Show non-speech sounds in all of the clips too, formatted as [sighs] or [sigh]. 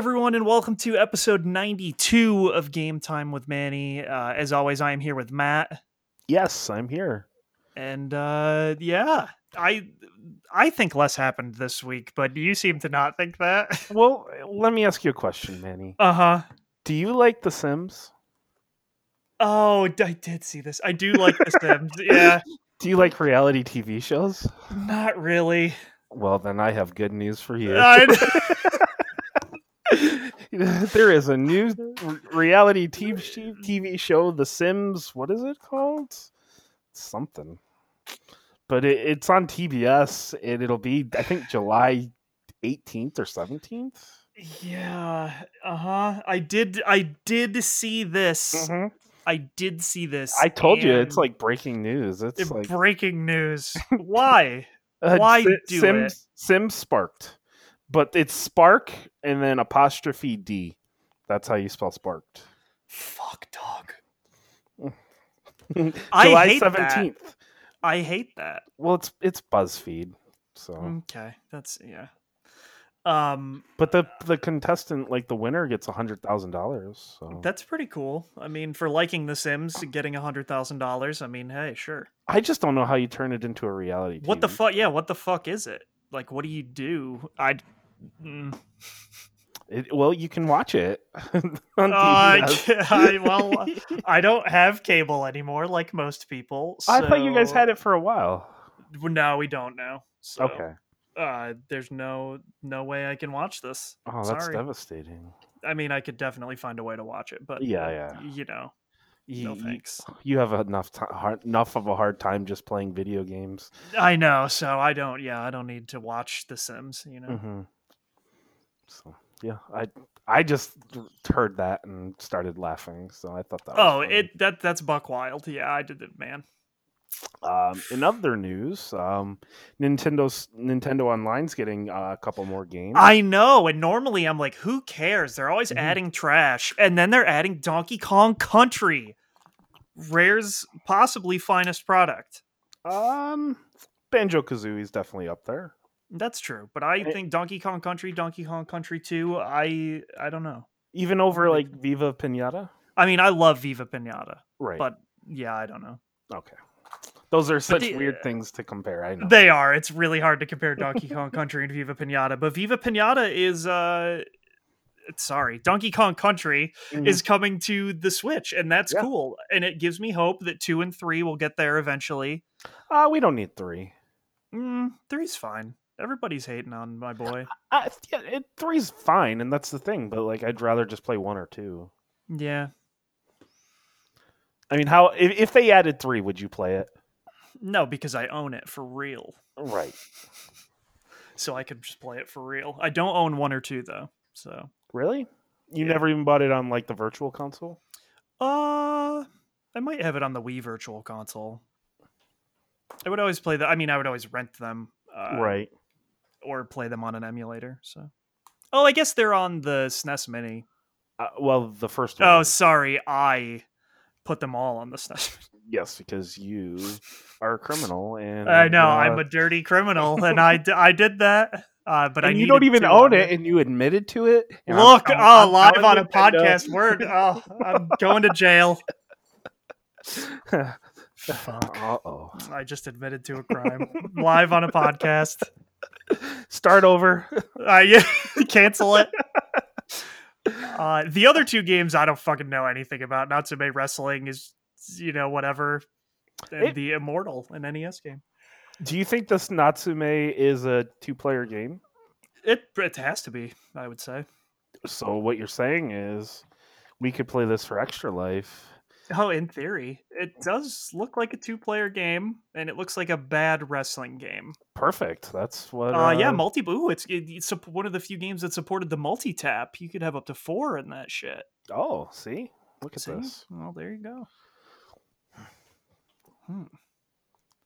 Everyone, and welcome to episode 92 of Game Time with Manny. Uh, as always, I am here with Matt, Yes, I'm here. and uh, yeah, I I think less happened this week, but you seem to not think that. [laughs] Well, let me ask you a question, Manny. Uh huh. Do you like The Sims? Oh, I did see this. I do like The Sims. [laughs] Yeah, Do you like reality TV shows? not really. Well, then I have good news for you. I- [laughs] [laughs] there is a new reality TV show, The Sims. What is it called? Something. But it, it's on TBS, and it'll be, I think, July 18th or 17th. yeah. Uh huh. I did. I did see this. Mhm. I did see this. I told you, it's like breaking news. It's it- like breaking news. [laughs] Why? Uh, Why Si- do Sims, it? Sims sparked, but it's spark and then apostrophe D. That's how you spell sparked. Fuck, dog. [laughs] July I hate that. seventeenth. I hate that. Well, it's it's BuzzFeed. So, Okay, that's yeah. Um, but the the contestant, like the winner, gets a hundred thousand dollars. So that's pretty cool. I mean, for liking The Sims, getting a hundred thousand dollars. I mean, hey, sure. I just don't know how you turn it into a reality. What the fuck? Yeah, what the fuck is it? Like, what do you do? I. Mm. It, well, you can watch it [laughs] on Uh, I, well, [laughs] I don't have cable anymore, like most people. I thought you guys had it for a while. No, we don't now. So, Okay. Uh, there's no no way I can watch this. Oh, that's Sorry. devastating. I mean, I could definitely find a way to watch it, but Yeah, yeah. you know, You, no thanks. you have enough ti hard, enough of a hard time just playing video games. I know, so I don't. Yeah, I don't need to watch The Sims. You know, hmm So yeah, I I just heard that and started laughing. So I thought that. Was oh, it that that's Buck Wild. Yeah, I did it, man. Um, in other news, um, Nintendo's Nintendo Online's getting uh, a couple more games. I know, and normally I'm like, who cares? They're always Mhm. adding trash, and then they're adding Donkey Kong Country, Rare's possibly finest product. um, Banjo Kazooie is definitely up there. That's true, but I Eh. think Donkey Kong Country, Donkey Kong Country Two, I I don't know. Even over like Viva Pinata. I mean, I love Viva Pinata, Right. but yeah, I don't know. okay. Those are such the- weird things to compare. I know. They are. It's really hard to compare Donkey Kong [laughs] Country and Viva Pinata, but Viva Pinata is uh sorry, Donkey Kong Country Mhm. is coming to the Switch and that's Yeah. cool. And it gives me hope that 2 and 3 will get there eventually. Uh, we don't need three. Mm, 3's fine. Everybody's hating on my boy. Uh, yeah, it, three's fine, and that's the thing. But like, I'd rather just play one or two. Yeah. I mean, how if, if they added three, would you play it? No, because I own it for real. Right. So I could just play it for real. I don't own 1 or 2 though. So, Really? You Yeah. never even bought it on like the virtual console? uh I might have it on the Wii Virtual Console. I would always play the I mean, I would always rent them. Uh, right. Or play them on an emulator. So, oh, I guess they're on the SNES Mini. Uh, well, the first one. Oh, sorry, I put them all on the SNES. [laughs] yes, because you are a criminal, and I know uh, I'm a dirty criminal, and I, d- I did that. Uh, but I and you don't even own it, and you admitted to it. and I'm- Look, I'm- oh, I'm live on a podcast. Word. Oh, [laughs] I'm going to jail. [laughs] Fuck. uh oh. I just admitted to a crime live on a podcast. Start over. [laughs] I [laughs] cancel it. [laughs] Uh, the other two games I don't fucking know anything about. Natsume Wrestling is, you know, whatever. And It- the Immortal, an NES game. Do you think this Natsume is a two-player game? It it has to be, I would say. So what you're saying is, we could play this for Extra Life. Oh, in theory, it does look like a two-player game, and it looks like a bad wrestling game. Perfect. That's what. Uh, yeah, multi. Ooh, it's it, it's one of the few games that supported the multi-tap. You could have up to four in that shit. Oh, see, look at See? this. Well, there you go. Hmm.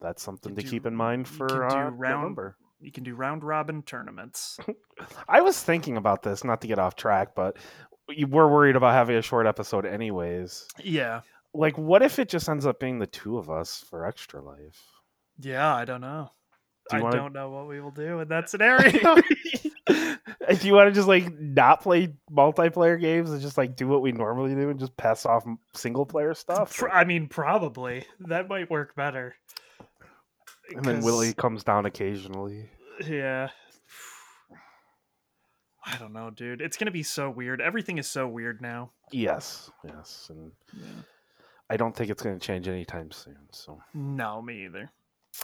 That's something to do- keep in mind for uh, round- November. You can do round robin tournaments. [laughs] I was thinking about this, not to get off track, but we're worried about having a short episode anyways. yeah, Like, what if it just ends up being the two of us for Extra Life? yeah. I don't know. Do I wanna- don't know what we will do in that scenario. [laughs] do you want to just like not play multiplayer games and just like do what we normally do and just pass off single player stuff? I mean, probably that might work better. and then Willie comes down occasionally. Yeah. I don't know, dude. It's gonna be so weird. Everything is so weird now. Yes, yes, and I don't think it's going to change anytime soon. So, No, me either.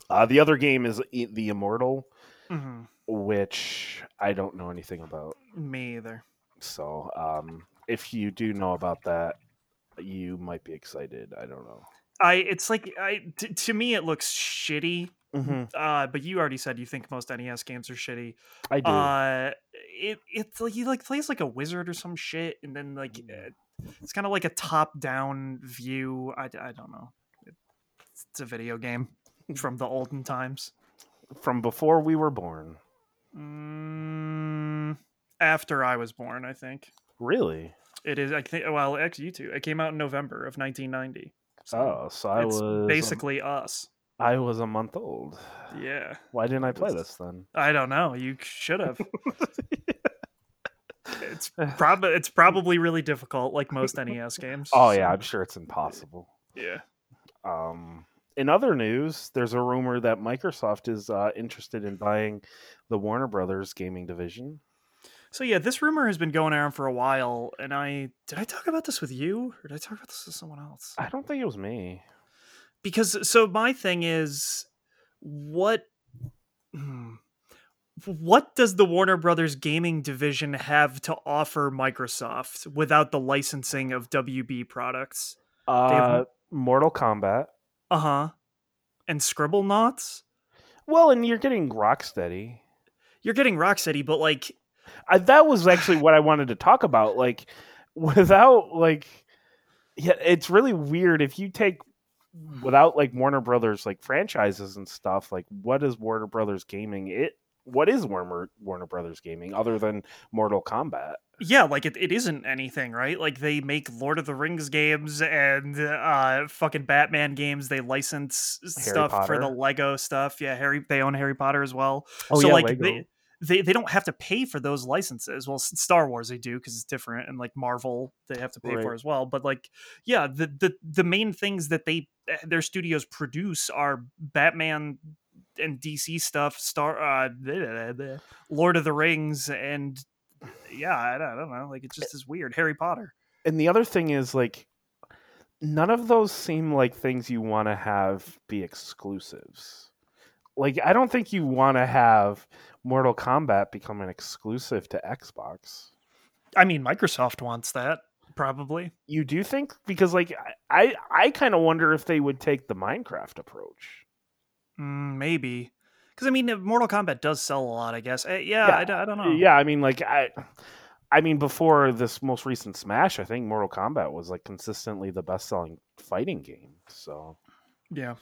uh, the other game is the Immortal, hmm which I don't know anything about. Me either. So, um, if you do know about that, you might be excited. I don't know. I. It's like I. T- to me, it looks shitty. Mm-hmm. Uh, but you already said you think most NES games are shitty. I do. Uh, it it's like he like plays like a wizard or some shit, and then like Mm. uh, it's kind of like a top down view. I, I don't know. It's, it's a video game from the olden times. From before we were born. Mm, after I was born, I think Really? it is. I think. Well, actually, you two. It came out in November of 1990. So Oh, so I it's was um, basically us. I was a month old. Yeah. Why didn't I play this then? I don't know. You should have. [laughs] it's probably it's probably really difficult, like most NES games. [laughs] Oh yeah, I'm sure it's impossible. yeah. Um, in other news, there's a rumor that Microsoft is uh, interested in buying the Warner Brothers gaming division. So yeah, this rumor has been going around for a while, and I did I talk about this with you, or did I talk about this with someone else? I don't think it was me. Because so my thing is, what, hmm, what does the Warner Brothers gaming division have to offer Microsoft without the licensing of WB products? Uh, Mortal Kombat. Uh huh. And Scribblenauts. Well, and you're getting Rocksteady. You're getting Rocksteady, but like, I, that was actually what I wanted to talk about. Like, without like, yeah, it's really weird if you take without like Warner Brothers like franchises and stuff. Like, what is Warner Brothers Gaming? It what is Warner Warner Brothers Gaming other than Mortal Kombat? yeah, like it, it isn't anything, right? Like they make Lord of the Rings games and uh fucking Batman games. They license stuff for the Lego stuff. Yeah, Harry they own Harry Potter as well. Oh so yeah, like Lego. they, they they don't have to pay for those licenses. Well, Star Wars they do because it's different, and like Marvel they have to pay for as well. But like, yeah, the the the main things that they eh, their studios produce are Batman and DC stuff, Star uh, Lord of the Rings, and yeah, I don't, I don't know, like it just is weird. Harry Potter. and the other thing is like none of those seem like things you want to have be exclusives like i don't think you want to have mortal kombat become an exclusive to xbox I mean, Microsoft wants that probably. you do think because like i i, I kind of wonder if they would take the minecraft approach Mm, maybe. Because I mean, Mortal Kombat does sell a lot. I guess. Eh, yeah, Yeah, I I, don't know. yeah i mean like i i mean before this most recent smash i think mortal kombat was like consistently the best selling fighting game so yeah.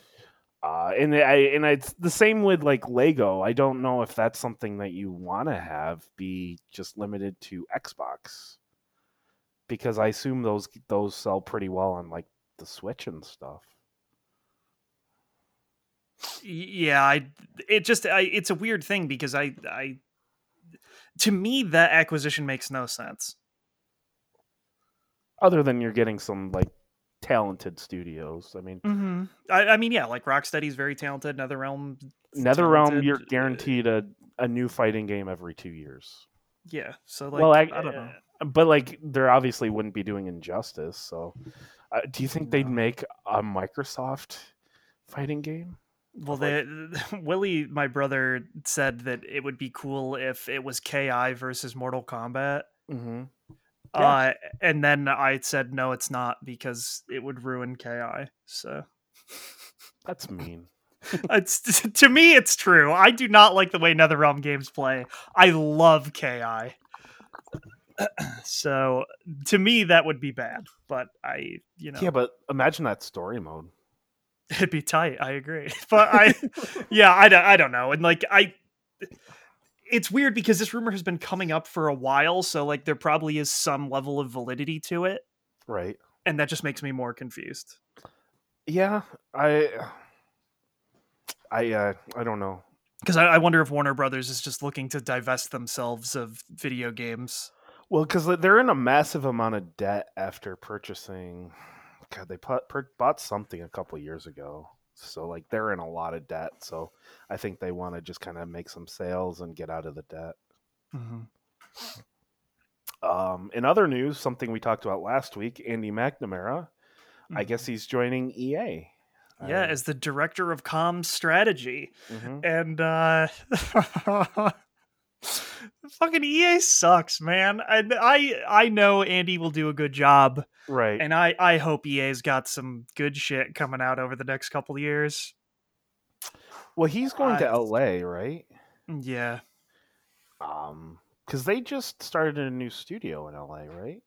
uh, and I and it's the same with like Lego. I don't know if that's something that you want to have be just limited to Xbox, because I assume those those sell pretty well on like the Switch and stuff. Yeah i it just I, it's a weird thing because i i to me that acquisition makes no sense Other than you're getting some like talented studios. I mean, mm-hmm. I, I mean yeah like rocksteady's very talented netherrealm NetherRealm, talented, you're uh, guaranteed a a new fighting game every two years. yeah so like well, I, I, don't know but like they obviously wouldn't be doing injustice. So, uh, do you think they'd make a Microsoft fighting game? Well the [laughs] willie my brother said that it would be cool if it was ki versus mortal kombat Mm-hmm. Yeah. uh and then i said no it's not because it would ruin ki so That's mean. [laughs] it's [laughs] to me it's true i do not like the way netherrealm games play i love ki [clears throat] so to me that would be bad but i you know Yeah, but imagine that story mode. It'd be tight i agree [laughs] but i yeah I, don't- I don't know and like i it's weird because this rumor has been coming up for a while so like there probably is some level of validity to it Right. and that just makes me more confused Yeah, I I uh I don't know. Because I, I wonder if Warner Brothers is just looking to divest themselves of video games. Well, because they're in a massive amount of debt after purchasing. God, they put, per, bought something a couple years ago, so like they're in a lot of debt. So I think they want to just kind of make some sales and get out of the debt. Mm-hmm. Um, in other news, something we talked about last week, Andy McNamara, I Mhm. guess he's joining EA. Yeah, Uh, as the director of comms strategy. mhm. And uh [laughs] fucking EA sucks, man. I I I know Andy will do a good job, right. and I I hope EA's got some good shit coming out over the next couple of years. well, he's going to LA, right? Yeah. Um, because they just started a new studio in LA, right?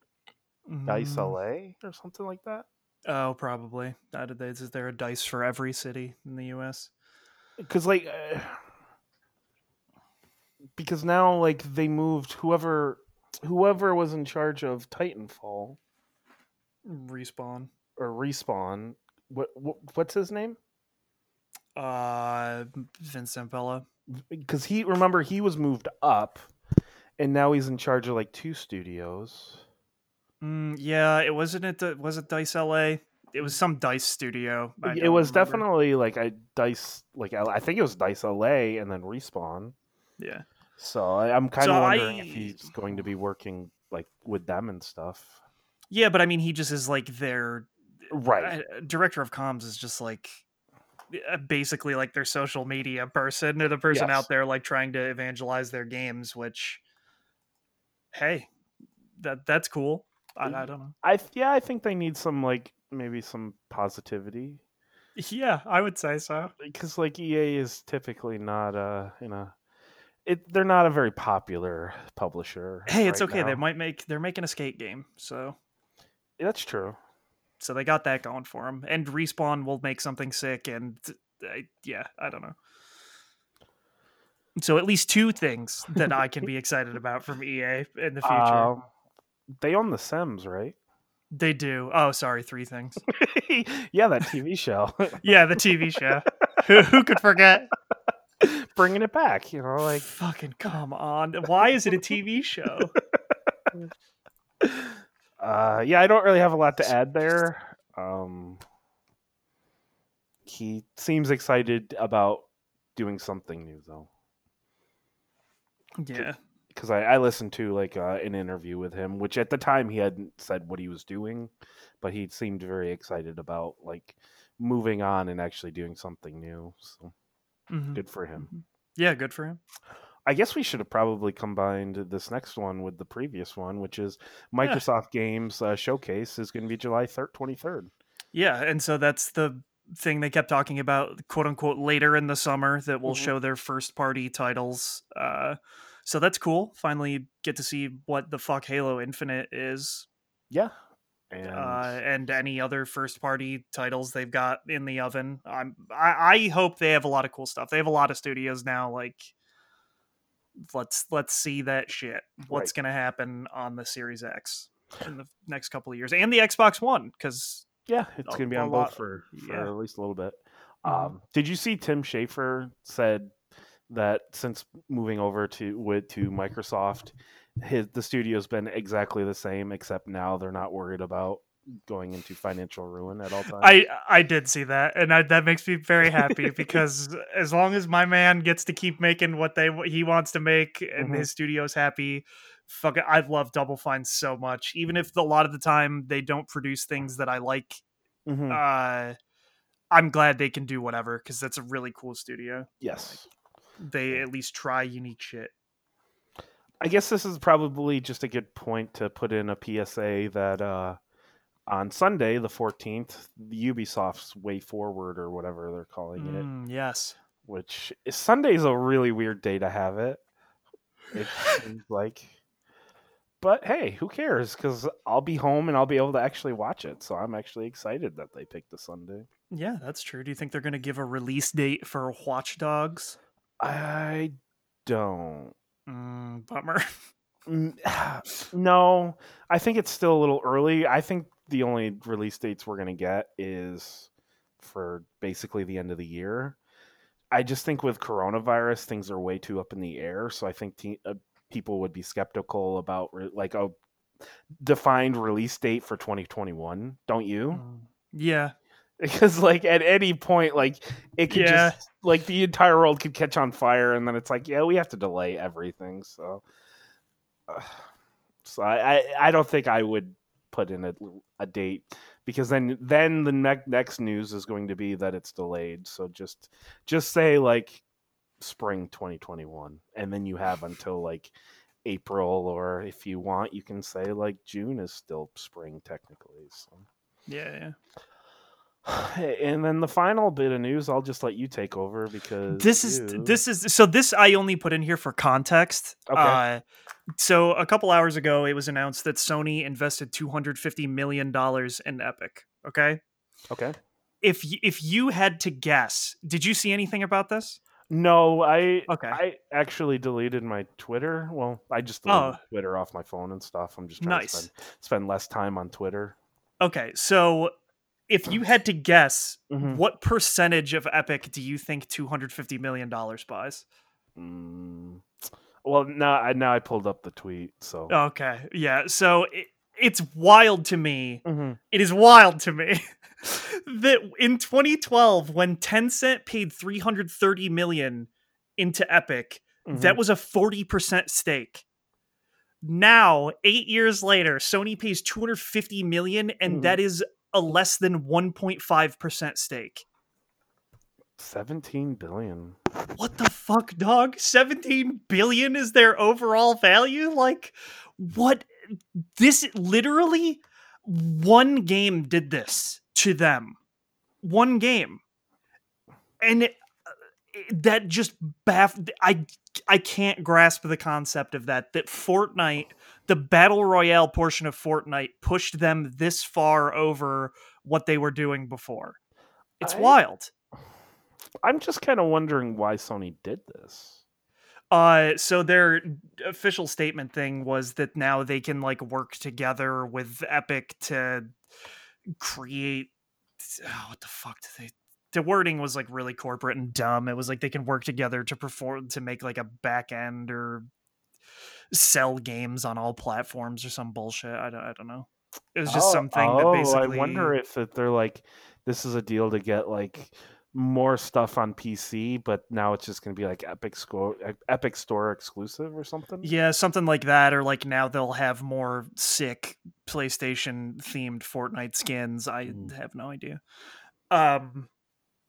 Dice Mm, LA or something like that. Oh, probably. Is there a dice for every city in the U.S.? because like uh, because now like they moved whoever whoever was in charge of titanfall Respawn. or respawn what, what what's his name Uh, Vince Zampella. because he remember he was moved up and now he's in charge of like two studios Mm, yeah, it wasn't it. The, was it Dice LA? It was some Dice studio. It was remember. definitely like a dice like i think it was dice la and then respawn yeah. So I, i'm kind of So wondering I- if he's going to be working like with them and stuff Yeah, but I mean, he just is like their right uh, director of comms is just like uh, basically like their social media person, they're the person Yes. out there like trying to evangelize their games. Which, hey, that that's cool. I, I don't know. I yeah, I think they need some like maybe some positivity Yeah, I would say so. because like EA is typically not uh you know it they're not a very popular publisher. Hey, it's right okay. They might make they're making a skate game, so That's true. so they got that going for them. And respawn will make something sick, and uh, yeah, I don't know. So at least two things that I can be [laughs] excited about from EA in the future. Um, they own the Sims, right? they do. Oh, sorry, three things. [laughs] yeah, that TV show, [laughs] Yeah, the TV show. who, who could forget? [laughs] bringing it back. You know, like Fucking come on! Why is it a TV show? [laughs] uh, yeah, I don't really have a lot to add there. Um, he seems excited about doing something new though. Yeah, because I, I listened to like uh, an interview with him, which at the time he hadn't said what he was doing, but he seemed very excited about like moving on and actually doing something new. So Mhm. good for him. yeah, good for him. I guess we should have probably combined this next one with the previous one, which is Microsoft Games uh, Showcase is going to be July twenty third. Yeah, and so that's the thing they kept talking about, quote unquote, later in the summer that will Mhm. show their first party titles. Uh, so that's cool. Finally, get to see what the fuck Halo Infinite is, Yeah, and uh, and any other first party titles they've got in the oven. I'm, I, I hope they have a lot of cool stuff. They have a lot of studios now. Like, let's let's see that shit. What's Right. gonna happen on the Series X in the next couple of years, and the Xbox One? Because yeah, it's a- going to be on both for, for yeah. at least a little bit. Mhm. Um, did you see Tim Schafer said that since moving over to with to Microsoft, his the studio's been exactly the same, except now they're not worried about going into financial ruin at all times. I I did see that, and I, that makes me very happy [laughs] because as long as my man gets to keep making what they he wants to make, and Mhm. his studio's happy, fuck it, I love Double Fine so much. Even if a lot of the time they don't produce things that I like, Mhm. uh, I'm glad they can do whatever because that's a really cool studio. yes, They at least try unique shit. I guess this is probably just a good point to put in a PSA that uh, on Sunday the fourteenth, Ubisoft's Way Forward or whatever they're calling it. Mm, yes. which is, Sunday's a really weird day to have it. It seems like, but hey, who cares? Because I'll be home and I'll be able to actually watch it. So I'm actually excited that they picked a Sunday. Yeah, that's true. Do you think they're going to give a release date for Watch Dogs? I don't. Mm, bummer. [laughs] [sighs] No, I think it's still a little early. I think the only release dates we're gonna get is for basically the end of the year. I just think with coronavirus, things are way too up in the air. So I think te- uh, people would be skeptical about re- like a defined release date for 2021. Don't you? Mm. Yeah. [laughs] Because like at any point, like it could Yeah. just like the entire world could catch on fire, and then it's like, yeah, we have to delay everything. So, uh, [sighs] so I, I I don't think I would put in a, a date because then then the ne- next news is going to be that it's delayed. So just just say like spring 2021, and then you have until like April, or if you want, you can say like June is still spring technically. So. Yeah. Yeah. [sighs] And then the final bit of news, I'll just let you take over because this is you- this is so this I only put in here for context. Okay. Uh, so a couple hours ago, it was announced that Sony invested 250 million dollars in Epic. Okay, okay. if if you had to guess, did you see anything about this? No, I Okay. I actually deleted my Twitter. Well, I just deleted Oh. Twitter off my phone and stuff. I'm just trying Nice. to spend, spend less time on Twitter. Okay, so if you had to guess, Mhm. what percentage of Epic do you think 250 million dollars buys? Mm. Well, now I now I pulled up the tweet. So Okay, yeah. So it, it's wild to me Mhm. it is wild to me [laughs] that in 2012 when Tencent paid 330 million into Epic that Mhm. was a 40% stake now 8 years later Sony pays 250 million and Mhm. that is a less than 1.5% stake. Seventeen billion. what the fuck dog? 17 billion is their overall value? Like what? This literally one game did this to them. One game. And it, that just baff i i can't grasp the concept of that that fortnite the battle royale portion of fortnite pushed them this far over what they were doing before it's I- wild I'm just kind of wondering why Sony did this. Uh, so their official statement thing was that now they can like work together with Epic to create. Oh, what the fuck did they? The wording was like really corporate and dumb. It was like they can work together to perform to make like a back end or sell games on all platforms or some bullshit. I don't. I don't know. It was just Oh, something oh, that basically. I wonder if they're like, this is a deal to get like more stuff on PC, but now it's just going to be like Epic Store, Epic Store exclusive or something. Yeah, something like that, or like now they'll have more sick PlayStation themed Fortnite skins. I Mm. have no idea. Um,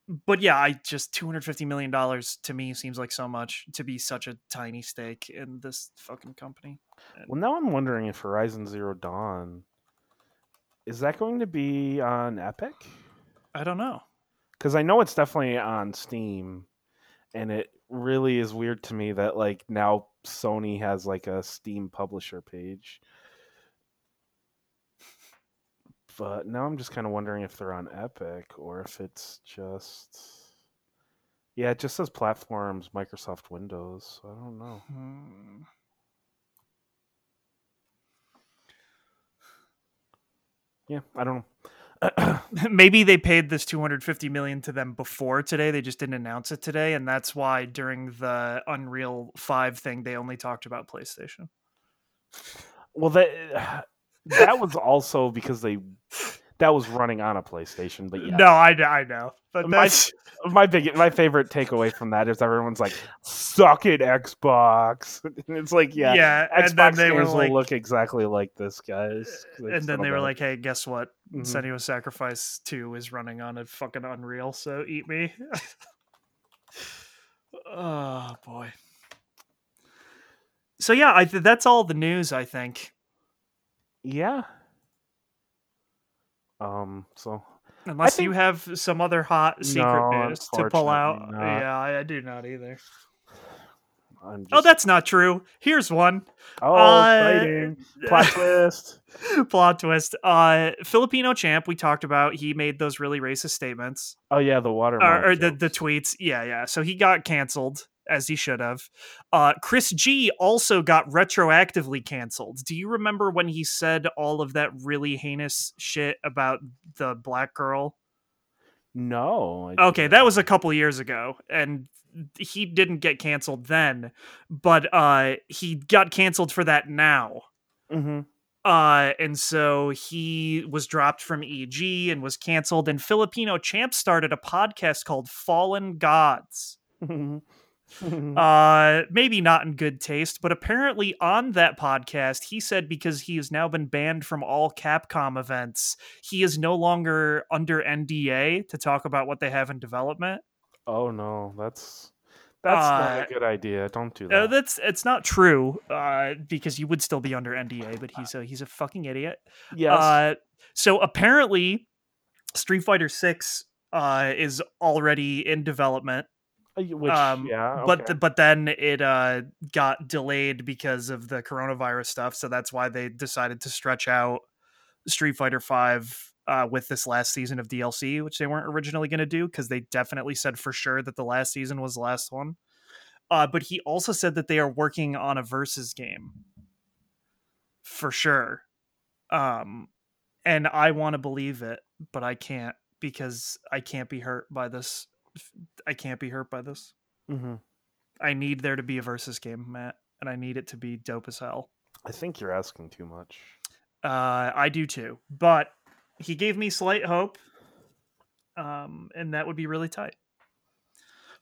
but yeah, I just two hundred fifty million dollars to me seems like so much to be such a tiny stake in this fucking company. Well, now I'm wondering if Horizon Zero Dawn is that going to be on Epic? I don't know. Because I know it's definitely on Steam, and it really is weird to me that like now Sony has like a Steam publisher page. But now I'm just kind of wondering if they're on Epic or if it's just. Yeah, it just says platforms Microsoft Windows. So I don't know. Hmm. Yeah, I don't know. [laughs] Maybe they paid this 250 million to them before today. They just didn't announce it today, and that's why during the Unreal 5 thing they only talked about PlayStation. Well, that that was also because they that was running on a PlayStation. But yeah, No, I, I know, but My- that's [laughs] my big my favorite takeaway from that is everyone's like, "Suck it, Xbox." [laughs] And it's like, yeah, yeah. Xbox and then they were like, will look exactly like this, guys. and then they were like, "Hey, guess what? Mhm. Senua Sacrifice 2 is running on a fucking Unreal, so eat me." [laughs] oh boy. So yeah, I th- that's all the news. I think, "Yeah." Um. So unless think- you have some other hot secret No, news to pull out. not. Yeah, I, I do not either. Just. Oh, that's not true. Here's one. oh uh, exciting plot [laughs] twist. Plot twist. Uh, Filipino champ. We talked about. He made those really racist statements. Oh yeah, the water. or, or the the tweets. Yeah, yeah. So he got canceled as he should have. Uh, Chris G also got retroactively canceled. Do you remember when he said all of that really heinous shit about the black girl? No. Okay, that was a couple years ago, and he didn't get canceled then, but uh, he got canceled for that now. Mm-hmm. Uh, and so he was dropped from EG and was canceled. And Filipino Champ started a podcast called Fallen Gods. Uh, maybe not in good taste, but apparently on that podcast, he said because he has now been banned from all Capcom events, he is no longer under NDA to talk about what they have in development. oh no, that's that's not Uh, a good idea. Don't do Uh, that. that's it's not true, uh, because you would still be under NDA, but he's a he's a fucking idiot. yes. Uh, so apparently, Street Fighter Six uh, is already in development. Uh, Which um, yeah, but okay. th- but then it uh got delayed because of the coronavirus stuff so that's why they decided to stretch out street fighter 5 uh with this last season of dlc which they weren't originally going to do because they definitely said for sure that the last season was the last one. Uh but he also said that they are working on a versus game. For sure. Um and i want to believe it but i can't because i can't be hurt by this i can't be hurt by this Mhm. I need there to be a versus game, Matt, and I need it to be dope as hell. I think you're asking too much. Uh, I do too, but he gave me slight hope, um, and that would be really tight.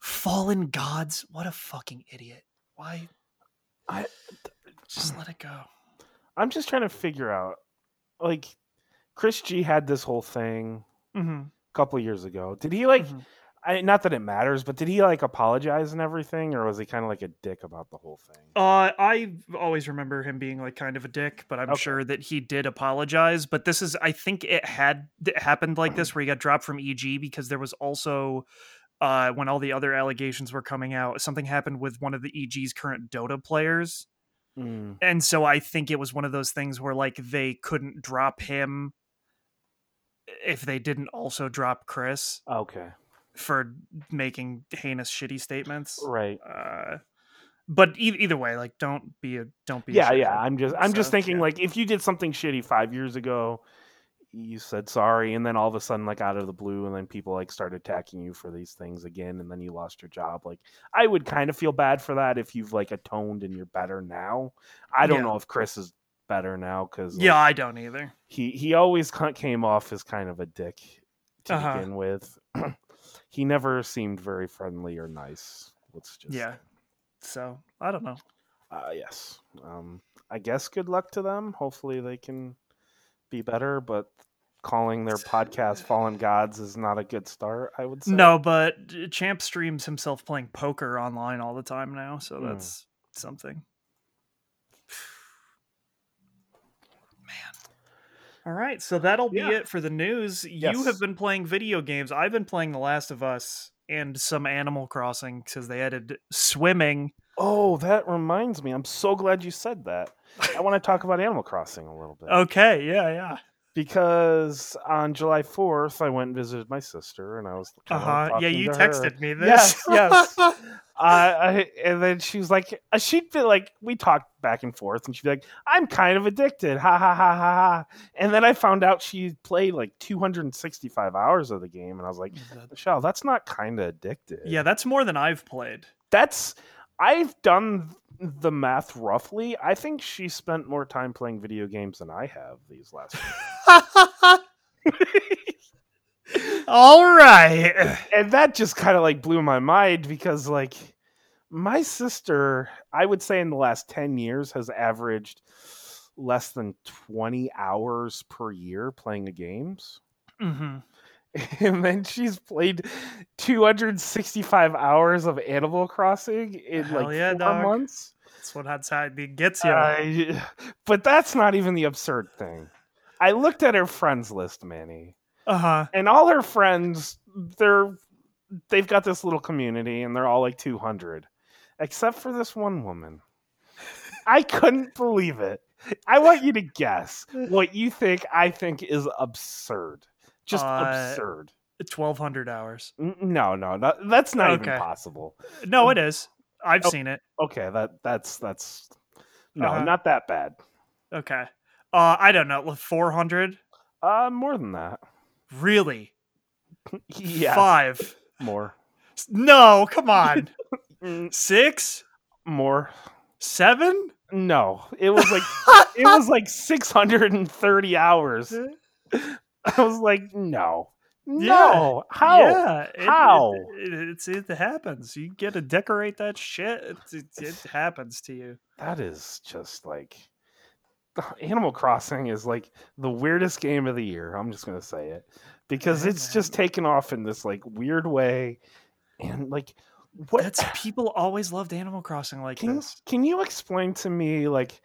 Fallen gods, what a fucking idiot! Why? I- just let it go. I'm just trying to figure out, like, Chris G had this whole thing Mm-hmm. a couple years ago. Did he like? Mhm. I, not that it matters, but did he like apologize and everything, or was he kind of like a dick about the whole thing? Uh, I always remember him being like kind of a dick, but I'm Okay. sure that he did apologize. But this is, I think it had it happened like this where he got dropped from EG because there was also, uh, when all the other allegations were coming out, something happened with one of the EG's current Dota players, Mm, and so I think it was one of those things where like they couldn't drop him if they didn't also drop Chris okay, for making heinous shitty statements. right. Uh, but e- either way, like don't be a don't be. Yeah, yeah. I'm just, I'm just thinking yeah. like if you did something shitty five years ago, you said sorry, and then all of a sudden, like out of the blue, and then people like start attacking you for these things again, and then you lost your job. Like I would kind of feel bad for that if you've like atoned and you're better now. I don't Yeah. know if Chris is better now because Yeah, I don't either. he he always came off as kind of a dick to Uh-huh. begin with. [clears throat] he never seemed very friendly or nice. Let's just Yeah. So I don't know. uh, yes. Um, I guess good luck to them. Hopefully they can be better, but calling their podcast [sighs] Fallen Gods is not a good start, I would say. No, but Champ streams himself playing poker online all the time now, so Hmm. that's something. All right, so that'll be Yeah. it for the news. You have been playing video games. I've been playing The Last of Us and some Animal Crossing because they added swimming. Oh, that reminds me. I'm so glad you said that. I want to talk about Animal Crossing a little bit. Okay, yeah, yeah. Because on July 4th, I went and visited my sister, and I was Uh huh. Yeah, you to her. texted me this. Yes, yes. [laughs] Uh, I, and then she was like, uh, she'd be like, we talked back and forth, and she'd be like, I'm kind of addicted. Ha ha ha ha ha. And then I found out she played like 265 hours of the game, and I was like, Michelle, that's not kind of addicted. yeah, that's more than I've played. That's, I've done the math roughly. I think she spent more time playing video games than I have these last [laughs] All right. and that just kind of like blew my mind because like my sister i would say in the last 10 years has averaged less than 20 hours per year playing the games hmm [laughs] and then she's played 265 hours of animal crossing in Hell like yeah, four dog. months That's what it gets you. I- [laughs] but that's not even the absurd thing i looked at her friends list manny Uh huh. and all her friends they're they've got this little community and they're all like 200 except for this one woman i couldn't believe it i want you to guess what you think i think is absurd just Uh, absurd Twelve hundred hours. No no no that's not even possible No, it is. I've Oh. seen it. okay that that's that's no Uh-huh. not that bad Okay. Uh, I don't know. Four hundred. uh more than that Really? [laughs] yes Five. more No, come on. [laughs] Mm, Six? More. Seven? No, it was like [laughs] it was like 630 hours. [laughs] I was like, no, no, how? Yeah, it- How? It, it, it's it happens. You get to decorate that shit. It, it, it happens to you. That is just like Animal Crossing is like the weirdest game of the year. I'm just gonna say it because Yeah, it's just taken off in this like weird way, and like what? That's people always loved Animal Crossing like can this. can you explain to me like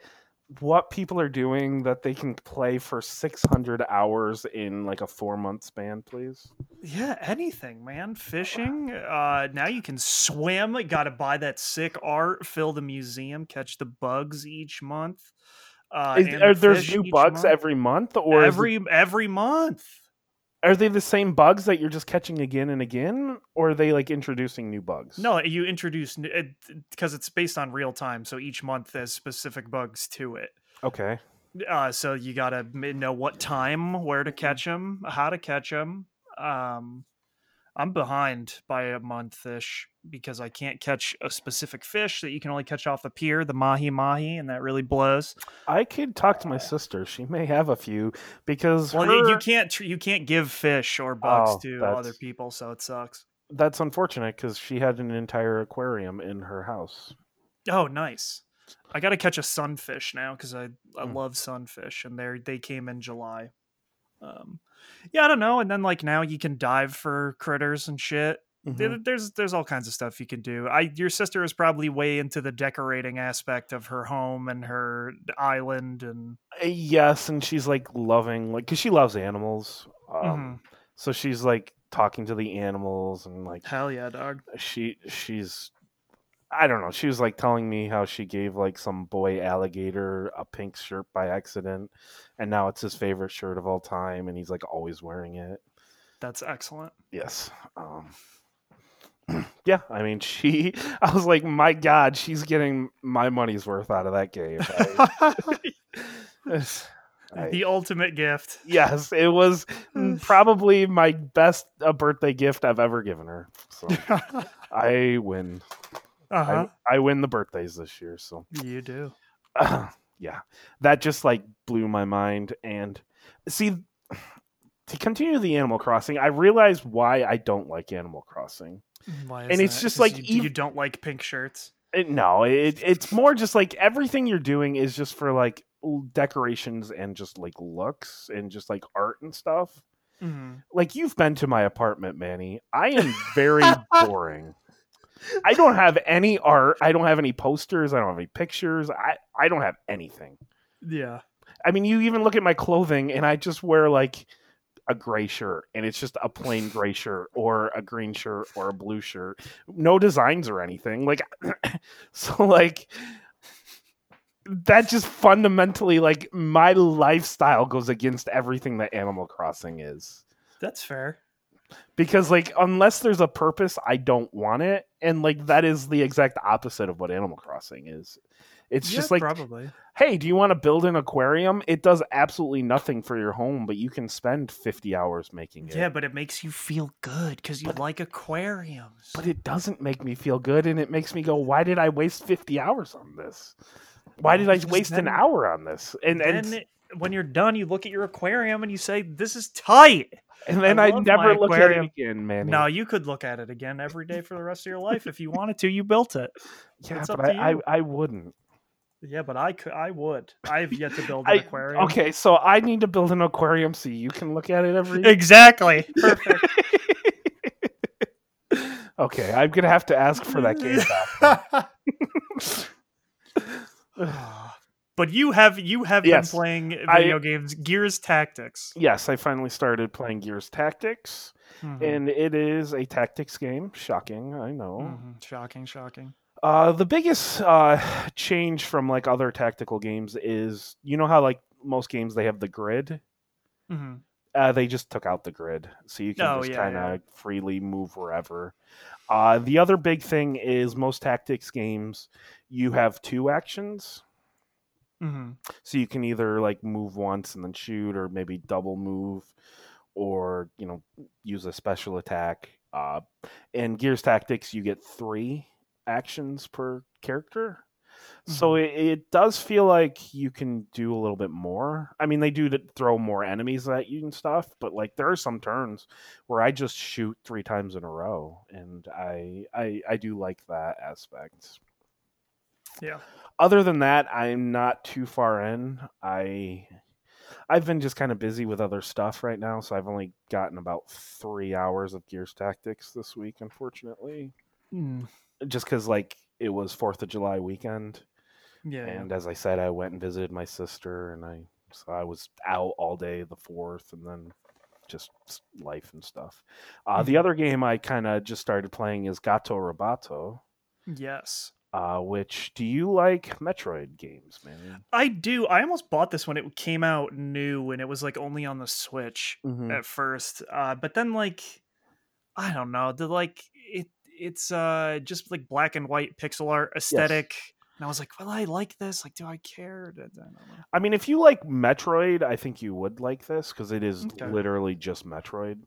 what people are doing that they can play for 600 hours in like a four month span, please? Yeah, anything, man. Fishing. Uh, now you can swim. Got to buy that sick art. Fill the museum. Catch the bugs each month. Uh, Is, are the there's new bugs month. every month, or every every month. Are they the same bugs that you're just catching again and again, or are they like introducing new bugs? No, you introduce because it's based on real time, so each month there's specific bugs to it. Okay. Uh, so you gotta know what time, where Mm-hmm. to catch them, how to catch them. Um, I'm behind by a month ish because I can't catch a specific fish that you can only catch off the pier, the mahi mahi, and that really blows. I could talk to my sister. She may have a few because Well, you- you can't you can't give fish or bugs Oh, to that's- other people, so it sucks. that's unfortunate because she had an entire aquarium in her house. Oh, nice. I got to catch a sunfish now because I I Mm. love sunfish, and they they came in July. Um, yeah, I don't know. And then like now you can dive for critters and shit. There- Mhm. There's there's all kinds of stuff you can do. I your sister is probably way into the decorating aspect of her home and her island and Uh, Yes, and she's like loving, like, because she loves animals. Um, Mhm. So she's like talking to the animals and like hell yeah, dog. she she's I don't know. She was like telling me how she gave like some boy alligator a pink shirt by accident, and now it's his favorite shirt of all time, and he's like always wearing it. That's excellent. Yes. Um, yeah, I mean, she. [laughs] I was like, my God, she's getting my money's worth out of that game. I- [laughs] I- the ultimate gift. yes, it was [laughs] probably my best uh, birthday gift I've ever given her. So I win. uh-huh. I, I win the birthdays this year. So You do. [clears throat] yeah, that just like blew my mind. And see, to continue the Animal Crossing, I realized why I don't like Animal Crossing. Why And it's that? just like you, you don't like pink shirts. It, no, it, it's more just like everything you're doing is just for like decorations and just like looks and just like art and stuff. Mhm. Like you've been to my apartment, Manny. I am very [laughs] boring. I don't have any art. I don't have any posters. I don't have any pictures. I, I don't have anything. Yeah. I mean, you even look at my clothing and I just wear like a gray shirt and it's just a plain [laughs] gray shirt or a green shirt or a blue shirt. No designs or anything. Like [clears throat] so like that just fundamentally like my lifestyle goes against everything that Animal Crossing is. That's fair. Because like unless there's a purpose, I don't want it. And like that is the exact opposite of what Animal Crossing is. It's Yeah, just like probably. hey, do you want to build an aquarium? It does absolutely nothing for your home, but you can spend 50 hours making it. Yeah, but it makes you feel good because you But- like aquariums. But it doesn't make me feel good and it makes me go, why did I waste 50 hours on this? Why did I waste an hour on this? And then and, it- when you're done, you look at your aquarium and you say, "This is tight." and then I I, never look at it again, man. No, you could look at it again every day for the rest of your life if you wanted to. You built it. yeah, it's but up I, I. I wouldn't. Yeah, but I could. I would. I've yet to build [laughs] an I, aquarium. okay, so I need to build an aquarium so you can look at it every [laughs] Exactly. Perfect. [laughs] okay, I'm gonna have to ask for that game back. [sighs] but you have you have Yes, been playing I- video games Gears Tactics. yes, I finally started playing Gears Tactics. Mhm. and it is a tactics game. Shocking, I know. Mhm. Shocking, shocking. Uh, the biggest uh, change from like other tactical games is you know how like most games they have the grid. hmm Uh, they just took out the grid, so you can Oh, just yeah, kind yeah. of freely move wherever. Uh, the other big thing is most tactics games you have two actions, hmm so you can either like move once and then shoot, or maybe double move, or you know use a special attack. Uh, in Gears Tactics, you get three actions per character. So it, it does feel like you can do a little bit more. I mean, they do throw more enemies at you and stuff, but like there are some turns where I just shoot three times in a row, and I I, I do like that aspect. Yeah. Other than that, I'm not too far in. I I've been just kind of busy with other stuff right now, so I've only gotten about three hours of Gears Tactics this week, unfortunately. Mm. Just because like it was Fourth of July weekend, Yeah. yeah. and as I said, I went and visited my sister, and I so I was out all day the fourth, and then just life and stuff. Uh, The Mhm. other game I kind of just started playing is Gato Roboto. Yes. Uh, which do you like Metroid games, man? I do. I almost bought this when it came out new and it was like only on the Switch Mm-hmm. at first. Uh, but then like I don't know, the like it it's uh just like black and white pixel art aesthetic. And I was like, well, I like this. Like, do I care? I don't know. I mean, if you like Metroid, I think you would like this because it is Okay. literally just Metroid.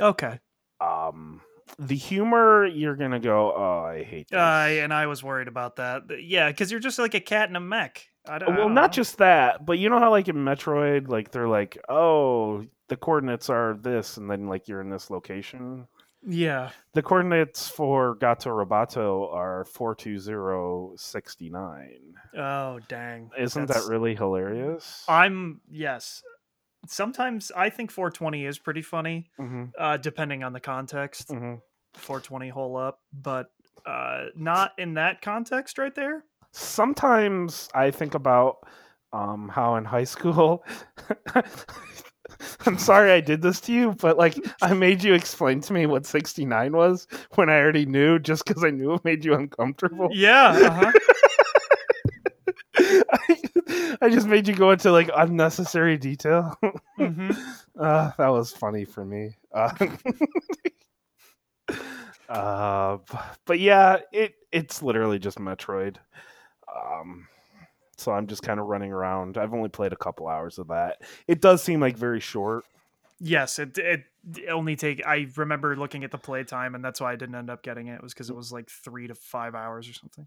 Okay. Um, the humor, you're gonna go, oh, I hate this. Uh, and I was worried about that. Yeah, because you're just like a cat in a mech. I don't, I well, not just that, but you know how like in Metroid, like they're like, oh, the coordinates are this, and then like you're in this location. Yeah. The coordinates for Gato Roboto are four two zero sixty nine. Oh, dang. Isn't That's- that really hilarious? I'm yes. Sometimes I think 420 is pretty funny, hmm uh, depending on the context. hmm 420 hole up, but uh, not in that context right there. sometimes I think about um, how in high school. [laughs] [laughs] I'm sorry I did this to you, but like I made you explain to me what 69 was when I already knew just because I knew it made you uncomfortable. Yeah. Uh-huh. I, [laughs] I just made you go into like unnecessary detail. hmm Uh, [laughs] that was funny for me. Uh, uh, but yeah, it it's literally just Metroid. Um, so I'm just kind of running around. I've only played a couple hours of that. It does seem like very short. Yes, it it only take. I remember looking at the play time, and that's why I didn't end up getting it. It was because it was like three to five hours or something.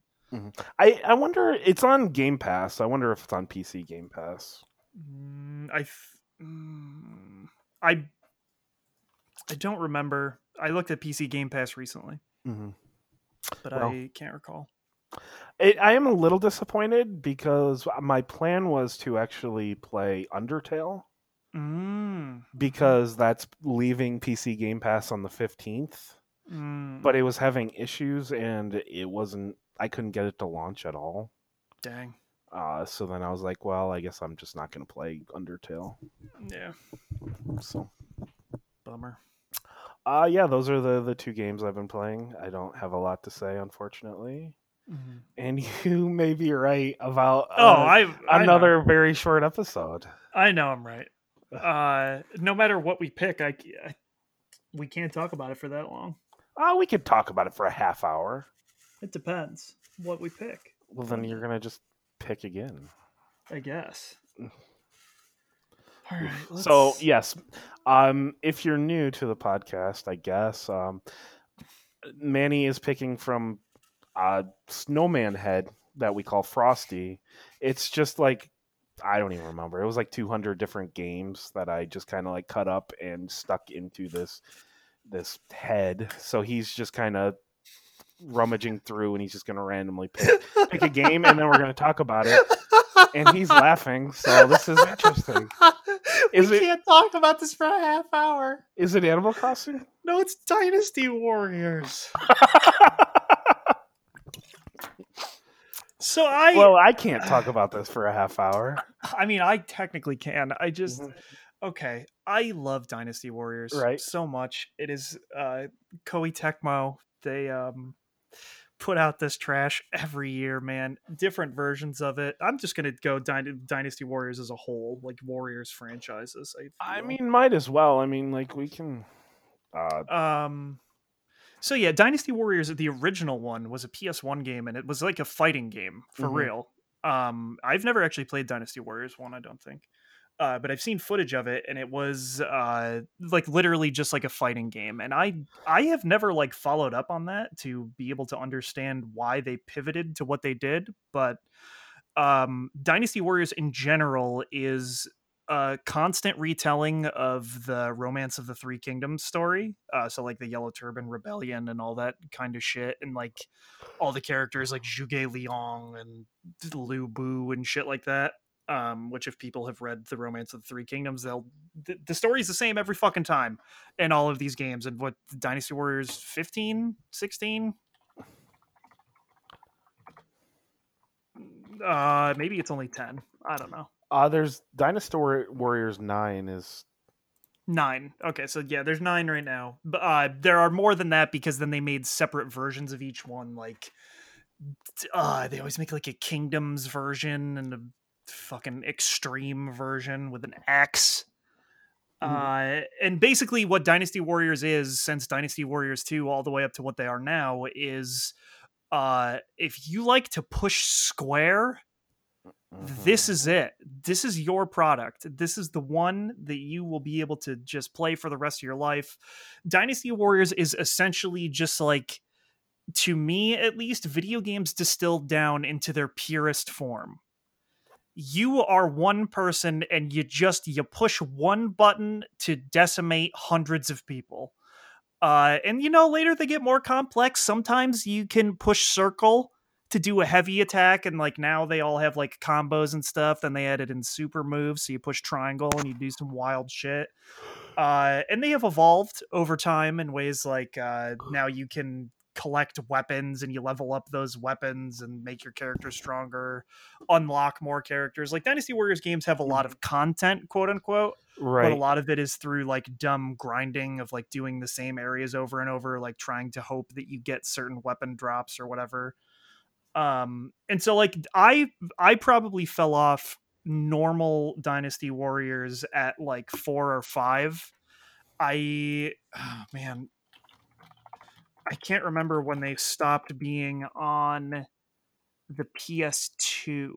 I I wonder. It's on Game Pass. I wonder if it's on PC Game Pass. Mm, I mm, I I don't remember. I looked at PC Game Pass recently, Mm-hmm. but Well. I can't recall. It, I am a little disappointed because my plan was to actually play Undertale Mm, because that's leaving PC Game Pass on the 15th, mm, but it was having issues and it wasn't I couldn't get it to launch at all. dang, Uh, so then I was like, well, I guess I'm just not going to play Undertale. yeah, So, bummer. uh yeah, those are the the two games I've been playing. I don't have a lot to say unfortunately. Mhm. And [laughs] you may be right about Oh, uh, I I know. another very short episode. I know I'm right. Uh, no matter what we pick, I, I we can't talk about it for that long. Oh, we could talk about it for a half hour. It depends what we pick. Well, then you're gonna just pick again. I guess. All right. [sighs] So yes, um, if you're new to the podcast, I guess um, Manny is picking from a snowman head that we call Frosty. It's just like I don't even remember. It was like 200 different games that I just kind of like cut up and stuck into this this head. So he's just kind of rummaging through, and he's just gonna randomly pick pick a game, and then we're gonna talk about it. And he's laughing, so this is interesting. [laughs] Is we it- can't talk about this for a half hour. Is it Animal Crossing? No, it's Dynasty Warriors. [laughs] So I, well, I can't talk about this for a half hour. I mean, I technically can. I just Mhm. okay. I love Dynasty Warriors Right. so much. It is uh Koei Tecmo. They um put out this trash every year, man. Different versions of it. I'm just gonna go Dyn- Dynasty Warriors as a whole, like Warriors franchises. I, I mean, might as well. I mean, like we can. Uh, Um, so yeah, Dynasty Warriors, the original one, was a PS1 game, and it was like a fighting game for Mhm. real. Um, I've never actually played Dynasty Warriors one, I don't think. uh, but I've seen footage of it, and it was uh, like literally just like a fighting game. And I I have never like followed up on that to be able to understand why they pivoted to what they did. But um, Dynasty Warriors in general is a constant retelling of the Romance of the Three Kingdoms story. Uh, so like the Yellow Turban Rebellion and all that kind of shit, and like all the characters like Zhuge Liang and Lu Bu and shit like that um, which if people have read the romance of the three kingdoms they'll th- the story's the same every fucking time in all of these games and what dynasty warriors 15 16 uh maybe it's only 10 i don't know Uh there's Dynasty War- Warriors nine is nine okay so yeah there's nine right now but uh there are more than that because then they made separate versions of each one like uh they always make like a kingdoms version and a fucking extreme version with an X. Mhm. Uh, and basically, what Dynasty Warriors is, since Dynasty Warriors 2 all the way up to what they are now, is uh, if you like to push square, this Mhm. is it. This is your product. This is the one that you will be able to just play for the rest of your life. Dynasty Warriors is essentially just like, to me at least, video games distilled down into their purest form you are one person and you just you push one button to decimate hundreds of people uh and you know later they get more complex sometimes you can push circle to do a heavy attack and like now they all have like combos and stuff then they added in super moves so you push triangle and you do some wild shit uh and they have evolved over time in ways like uh now you can collect weapons and you level up those weapons and make your character stronger unlock more characters. Like Dynasty Warriors games have a lot of content, quote unquote, Right. but a lot of it is through like dumb grinding of like doing the same areas over and over, like trying to hope that you get certain weapon drops or whatever. Um, and so like I I probably fell off normal Dynasty Warriors at like four or five. I oh, man, I can't remember when they stopped being on the PS2.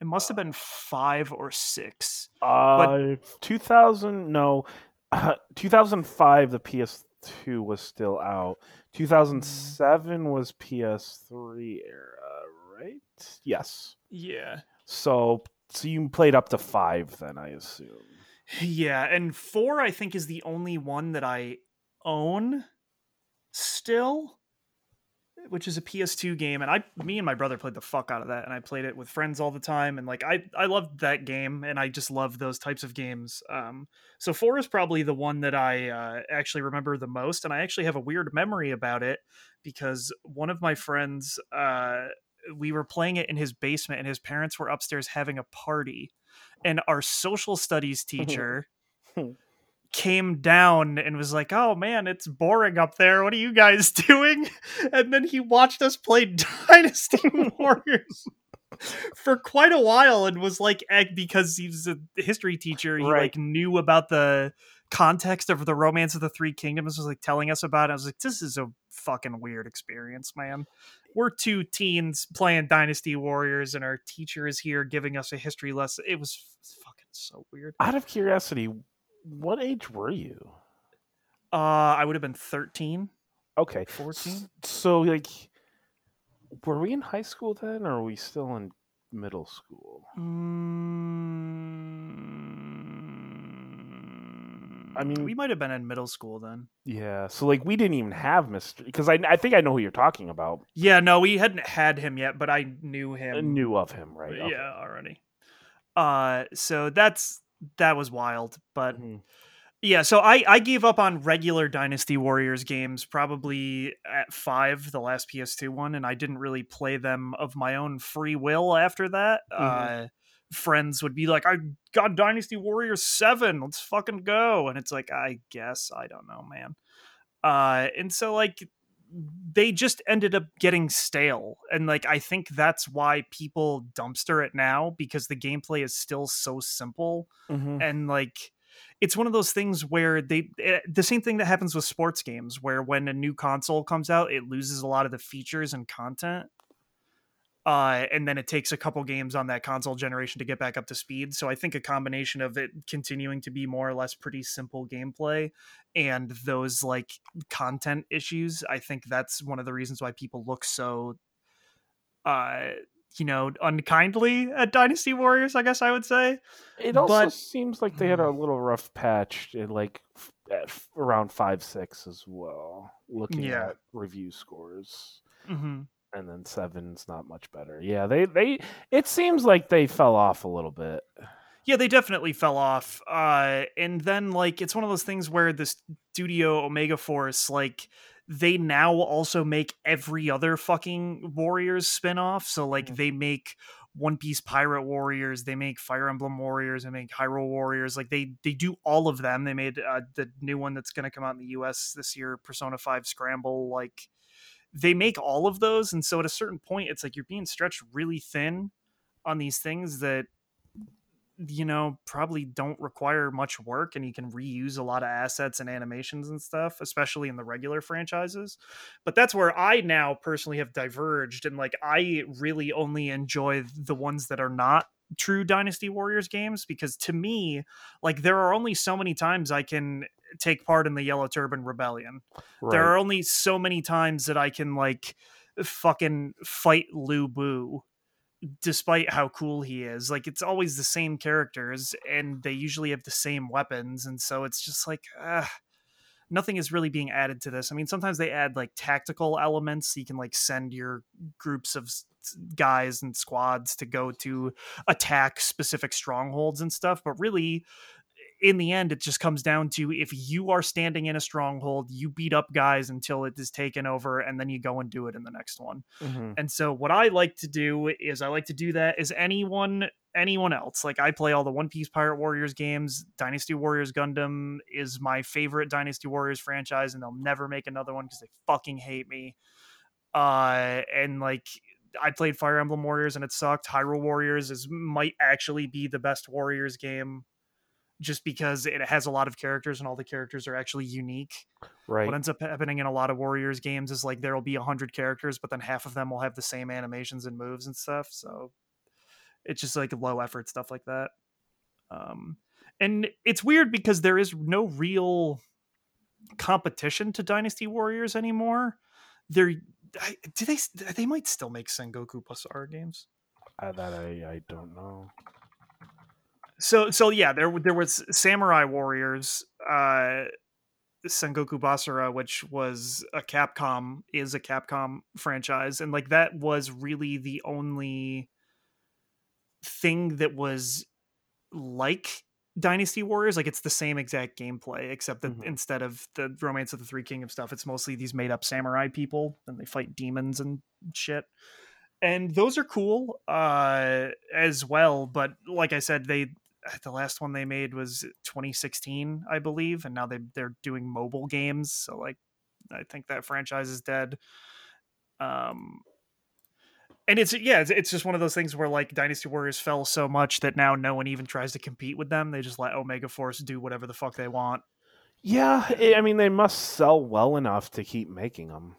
It must have been five or six. Uh, 2000 no, [laughs] uh, 2005 the PS2 was still out. Mm. 2007 was PS3 era, right? Yes. Yeah. So so you played up to 5 then, I assume. Yeah, and four I think is the only one that I own still, which is a PS2 game, and I, me and my brother played the fuck out of that, and I played it with friends all the time, and like I, I loved that game, and I just love those types of games. Um, so four is probably the one that I uh, actually remember the most, and I actually have a weird memory about it because one of my friends, uh, we were playing it in his basement, and his parents were upstairs having a party, and our social studies [laughs] teacher came down and was like, "Oh man, it's boring up there. What are you guys [laughs] doing?" And then he watched us play [laughs] Dynasty [laughs] Warriors for quite a while and was like, egg because he's a history teacher, he Right. like knew about the context of the Romance of the Three Kingdoms. Was like telling us about it. I was like, "This is a fucking weird experience, man." We're two teens playing Dynasty Warriors, and our teacher is here giving us a history lesson. It was fucking so weird. Out of curiosity, what age were you? Uh, I would have been 13, Okay. 14. So like were we in high school then or were we still in middle school? Mm, I mean- we might have been in middle school then. Yeah. So like we didn't even have Mr. because I I think I know who you're talking about. Yeah, no, we hadn't had him yet, but I knew him. I knew of him, right? Okay. Yeah, already. Uh, so that's that was wild, but Mhm. yeah. So I I gave up on regular Dynasty Warriors games probably at five, the last PS2 one, and I didn't really play them of my own free will after that. Mhm. Uh, friends would be like, "I got Dynasty Warriors seven, let's fucking go," and it's like, I guess I don't know, man. Uh, and so like they just ended up getting stale and like i think that's why people dumpster it now because the gameplay is still so simple Mhm. and like it's one of those things where they eh, the same thing that happens with sports games where when a new console comes out it loses a lot of the features and content uh, and then it takes a couple games on that console generation to get back up to speed. So I think a combination of it continuing to be more or less pretty simple gameplay and those like content issues, I think that's one of the reasons why people look so uh you know unkindly at dynasty warriors i guess i would say It also But- seems like they had a little rough patch in like f- around five six as well. Looking Yeah. at review scores, mm-hmm. And then seven's not much better. Yeah, they they it seems like they fell off a little bit. Yeah, they definitely fell off. Uh, and then like it's one of those things where the studio Omega Force, like they now also make every other fucking Warriors spin-off. So like Mhm. they make One Piece Pirate Warriors, they make Fire Emblem Warriors, they make Hyrule Warriors. Like they they do all of them. They made uh, the new one that's going to come out in the U.S. this year, Persona Five Scramble. Like they make all of those, and so at a certain point, it's like you're being stretched really thin on these things that you know probably don't require much work and you can reuse a lot of assets and animations and stuff especially in the regular franchises. But that's where i now personally have diverged and like i really only enjoy the ones that are not true dynasty warriors games because to me like there are only so many times i can take part in the yellow turban rebellion. There are only so many times that I can like fucking fight Lu Bu despite how cool he is. Like it's always the same characters and they usually have the same weapons and so it's just like uh, nothing is really being added to this. I mean sometimes they add like tactical elements so you can like send your groups of guys and squads to go to attack specific strongholds and stuff, but really in the end, it just comes down to if you are standing in a stronghold, you beat up guys until it is taken over, and then you go and do it in the next one. Mhm. And so, what I like to do is I like to do that. Is anyone anyone else. Like I play all the One Piece Pirate Warriors games. Dynasty Warriors Gundam is my favorite Dynasty Warriors franchise, and they'll never make another one because they fucking hate me. Uh, and like I played Fire Emblem Warriors and it sucked. Hyrule Warriors is might actually be the best Warriors game just because it has a lot of characters and all the characters are actually unique. right. What ends up happening in a lot of Warriors games is like there will be a hundred characters, but then half of them will have the same animations and moves and stuff. So it's just like low effort stuff like that. Um, and it's weird because there is no real competition to Dynasty Warriors anymore. There, I, do they? They might still make Sengoku Basara games. Uh, that I I don't know. so so yeah there there was samurai warriors uh sengoku basara which was a capcom is a capcom franchise and like that was really the only thing that was like dynasty warriors like it's the same exact gameplay except that Mhm. instead of the romance of the three kingdoms stuff it's mostly these made up samurai people and they fight demons and shit and those are cool uh as well but like i said they the last one they made was 2016 i believe and now they they're doing mobile games so like i think that franchise is dead um and it's yeah it's, it's just one of those things where like dynasty warriors fell so much that now no one even tries to compete with them they just let omega force do whatever the fuck they want Yeah, I I mean they must sell well enough to keep making them.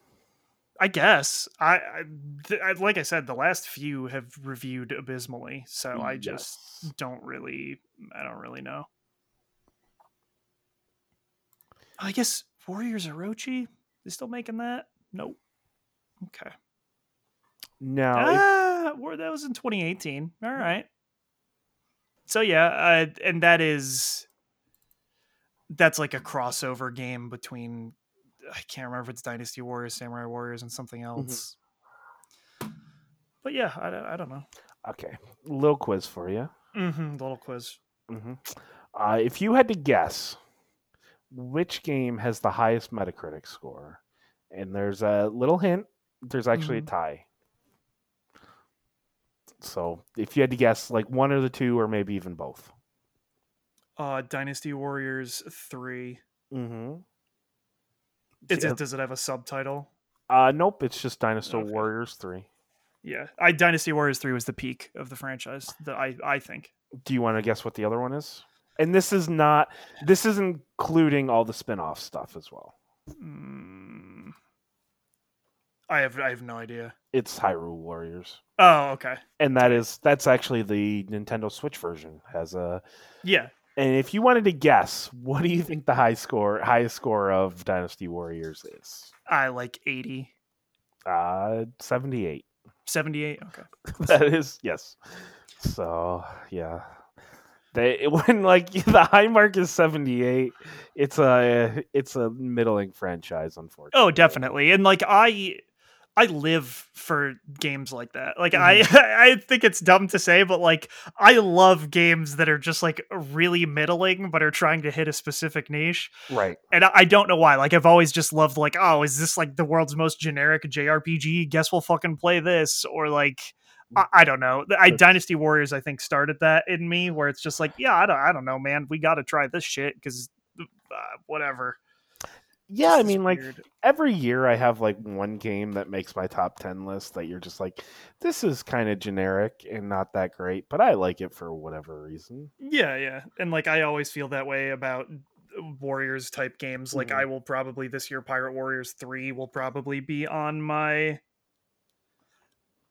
I guess I, I, th- I like I said, the last few have reviewed abysmally, so I just don't really, I don't really know. I guess Warriors Orochi, they still making that? Nope. Okay. If- Ah, that was in 2018. All right. So yeah, uh, and that is that's like a crossover game between I can't remember if it's Dynasty Warriors, Samurai Warriors, and something else. But yeah, I, don't- I don't know. okay, little quiz for you. Mm-hmm, little quiz. hmm Uh, if you had to guess which game has the highest Metacritic score, and there's a little hint, there's actually a tie. So if you had to guess, like one or the two, or maybe even both. Uh, Dynasty Warriors three. Mm-hmm. Is it, does it have a subtitle? Uh, nope, it's just Dynasty Okay. Warriors three. Yeah, I Dynasty Warriors three was the peak of the franchise. That I I think. Do you want to guess what the other one is? And this is not. This is including all the spin-off stuff as well. Mm, I have I have no idea. It's Hyrule Warriors, Oh, okay. and that is that's actually the Nintendo Switch version. Has a Yeah. and if you wanted to guess, what do you think the high score highest score of Dynasty Warriors is? I like 80, Uh, seventy eight. 78. Okay. [laughs] that is yes. So yeah, they [laughs] when like [laughs] the high mark is seventy eight. It's a it's a middling franchise, unfortunately. Oh, definitely. And like I I live for games like that. Like I Mm-hmm. [laughs] I think it's dumb to say, but like I love games that are just like really middling but are trying to hit a specific niche. Right. And I I don't know why. Like I've always just loved like, oh, is this like the world's most generic JRPG? Guess we'll fucking play this. Or like I, I don't know. I, Dynasty Warriors, I think, started that in me, where it's just like, yeah, I don't, I don't know, man. We got to try this shit because, uh, whatever. Yeah, I mean, like weird. every year I have like one game that makes my top 10 list that you're just like, this is kind of generic and not that great, but I like it for whatever reason. Yeah, yeah. And like I always feel that way about Warriors type games. Like Mhm. I will probably this year Pirate Warriors 3 will probably be on my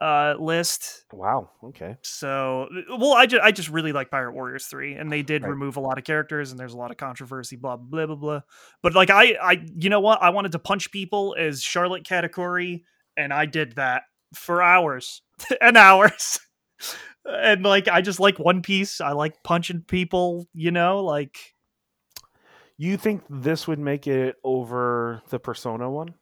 uh list. Wow. Okay. So well I just I just really like Pirate Warriors 3 and they did Right. remove a lot of characters and there's a lot of controversy blah blah blah blah. But like I I you know what? I wanted to punch people as Charlotte Katakuri and I did that for hours [laughs] and hours. And like I just like One Piece. I like punching people, you know, like You think this would make it over the Persona one?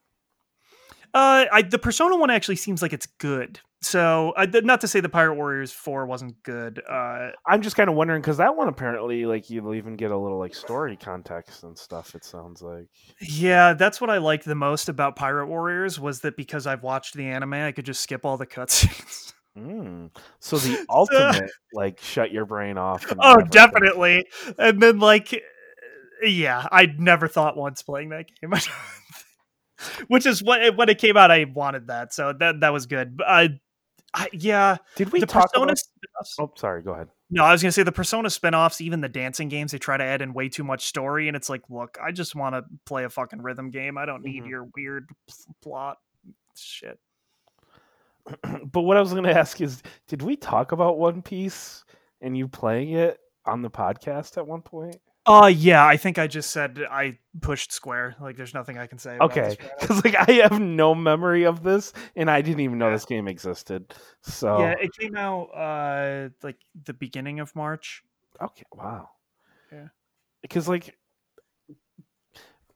Uh, I, the Persona one actually seems like it's good. So, not to say the Pirate Warriors Four wasn't good. Uh, I'm just kind of wondering because that one apparently, like, you'll even get a little like story context and stuff. It sounds like. yeah, that's what I liked the most about Pirate Warriors was that because I've watched the anime, I could just skip all the cutscenes. Mm. So the [laughs] ultimate, like, shut your brain off. and oh, never think- definitely. And then, like, uh, yeah, I never thought once playing that game. [laughs] Which is what when it came out, I wanted that, so that that was good. But uh, I, yeah, Did we the talk Persona about? Oh, sorry. Go ahead. No, I was gonna say the Persona spin-offs, even the dancing games, they try to add in way too much story, and it's like, look, I just want to play a fucking rhythm game. I don't need Mhm. your weird plot shit. [clears throat] but what I was going to ask is, did we talk about One Piece and you playing it on the podcast at one point? Uh yeah, I think I just said I pushed square. Like, there's nothing I can say. About Okay, this right now. because like I have no memory of this, and I didn't even know Yeah. this game existed. So yeah, it came out uh like the beginning of March. okay, wow. Yeah. because like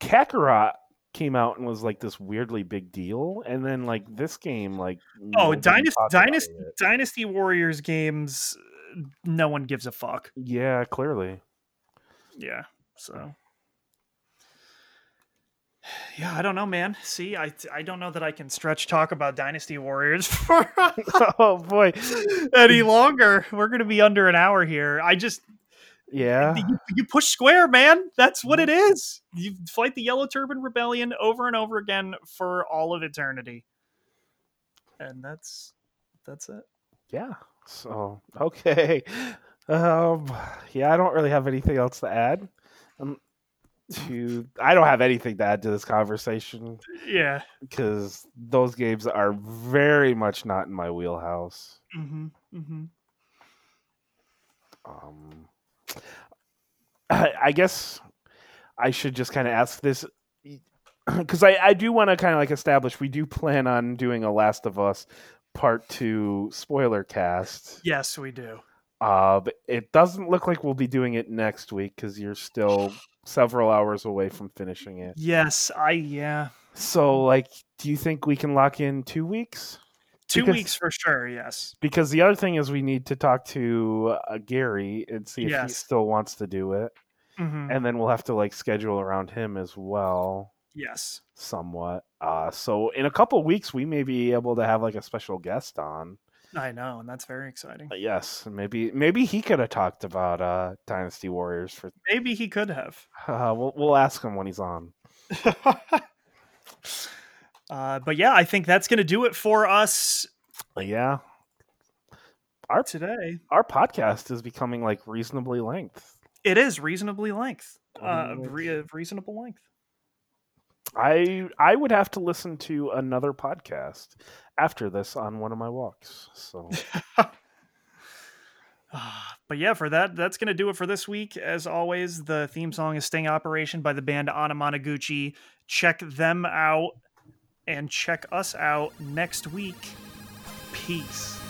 Kakarot came out and was like this weirdly big deal, and then like this game, like Oh, Dynasty Dynasty. Dynasty Warriors games, uh, no one gives a fuck. Yeah, clearly. Yeah, so. Hmm. Yeah, I don't know, man. See, I I don't know that I can stretch talk about Dynasty Warriors [laughs] for [laughs] oh boy, any [laughs] longer. We're gonna be under an hour here. I just yeah. you, you push square, man. That's what it mm-hmm. is. You fight the Yellow Turban Rebellion over and over again for all of eternity, and that's that's it. Yeah. So okay. Um yeah, I don't really have anything else to add. Um to I don't have anything to add to this conversation Yeah. because those games are very much not in my wheelhouse. Mm-hmm. Mm-hmm. Um I, I guess I should just kind of ask this [clears throat] because I, I do want to kind of like establish we do plan on doing a Last of Us part two spoiler cast. Yes, we do. Uh, but it doesn't look like we'll be doing it next week because you're still several hours away from finishing it. Yes, I yeah. So, like, do you think we can lock in two weeks? Two Because- weeks for sure. Yes. Because the other thing is we need to talk to uh, Gary and see if he still wants to do it, Mm-hmm. and then we'll have to like schedule around him as well, Yes. somewhat. Uh, so in a couple weeks we may be able to have like a special guest on. I know, and that's very exciting. Uh, Yes, maybe maybe he could have talked about uh, Dynasty Warriors for. Maybe he could have. [laughs] Uh, we'll we'll ask him when he's on. [laughs] uh, but yeah, I think that's going to do it for us Yeah, our today. our podcast is becoming like reasonably length. It is reasonably length. Uh, re- uh, reasonable length. I I would have to listen to another podcast after this on one of my walks. So [laughs] [sighs] but yeah, for that, that's going to do it for this week. As always, the theme song is Sting Operation by the band Anamanaguchi. Check them out and check us out next week. Peace.